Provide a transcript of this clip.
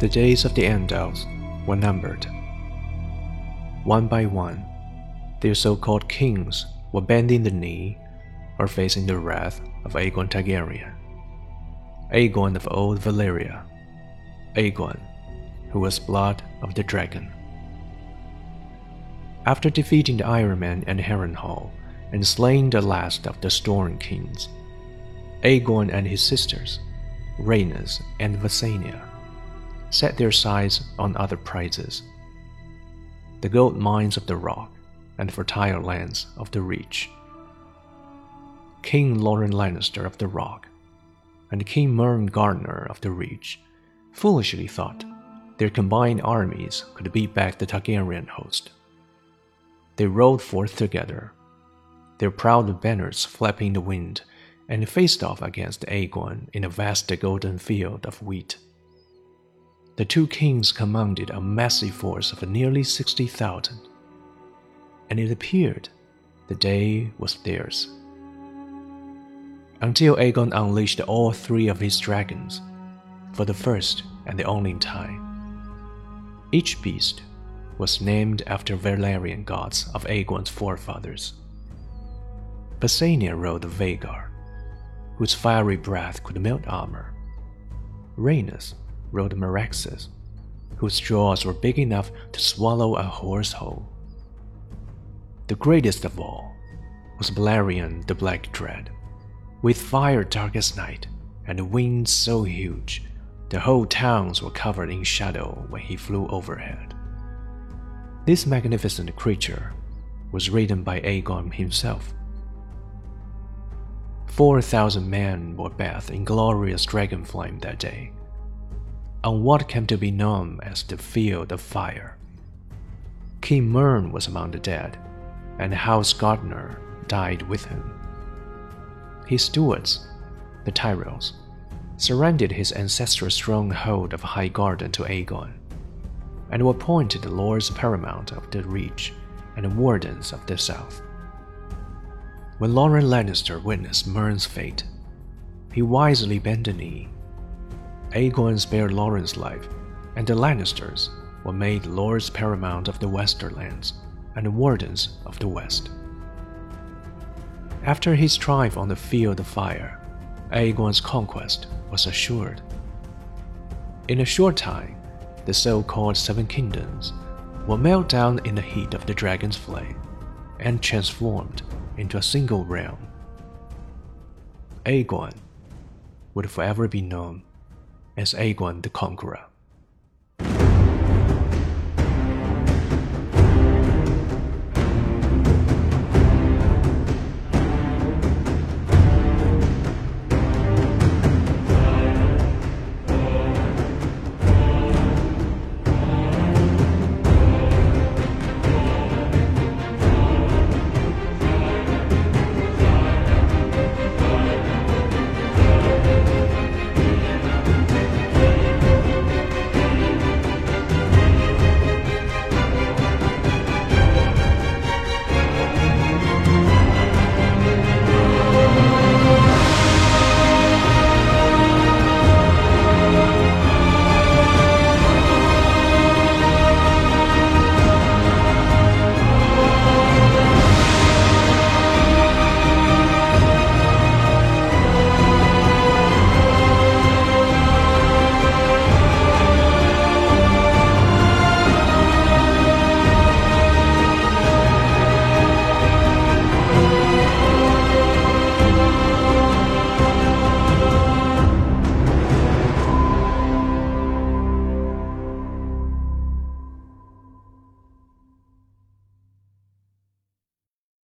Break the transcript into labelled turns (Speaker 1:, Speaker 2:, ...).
Speaker 1: The days of the Andals were numbered. One by one, their so called kings were bending the knee or facing the wrath of Aegon Targaryen. Aegon of old Valyria. Aegon, who was blood of the dragon. After defeating the ironmen and Harrenhal and slaying the last of the Storm Kings, Aegon and his sisters, Rhaenys and Visenya, set their sights on other prizes the gold mines of the rock and the fertile lands of the reach. King Loren Lannister of the Rock and King Mern Gardener of the Reach foolishly thought their combined armies could beat back the Targaryen host. They rode forth together, their proud banners flapping in the wind, and faced off against Aegon in a vast golden field of wheat. The two kings commanded a massive force of nearly 60,000, and it appeared the day was theirs. Until Aegon unleashed all three of his dragons, for the first and the only time. Each beast was named after Valyrian gods of Aegon's forefathers. Visenya rode the Vhagar, whose fiery breath could melt armor. Rhaenys rode Meraxes, whose jaws were big enough to swallow a horse whole. The greatest of all was Balerion the Black Dread, with fire dark as night and wings so huge the whole towns were covered in shadow when he flew overhead. This magnificent creature was ridden by Aegon himself. Four thousand men were bathed in glorious dragon flame that day, on what came to be known as the Field of Fire. King Mern was among the dead, and House Gardener died with him. His stewards, the Tyrells, surrendered his ancestral stronghold of Highgarden to Aegon, and were appointed lords paramount of the Reach and wardens of the South. When Loren Lannister witnessed Mern's fate, he wisely bent the knee. Aegon spared Loren's life, and the Lannisters were made lords paramount of the Westerlands and wardens of the West. After his triumph on the field of fire, Aegon's conquest was assured. In a short time, the so called Seven Kingdoms were melted down in the heat of the dragon's flame and transformed into a single realm. Aegon would forever be known as Aegon the Conqueror.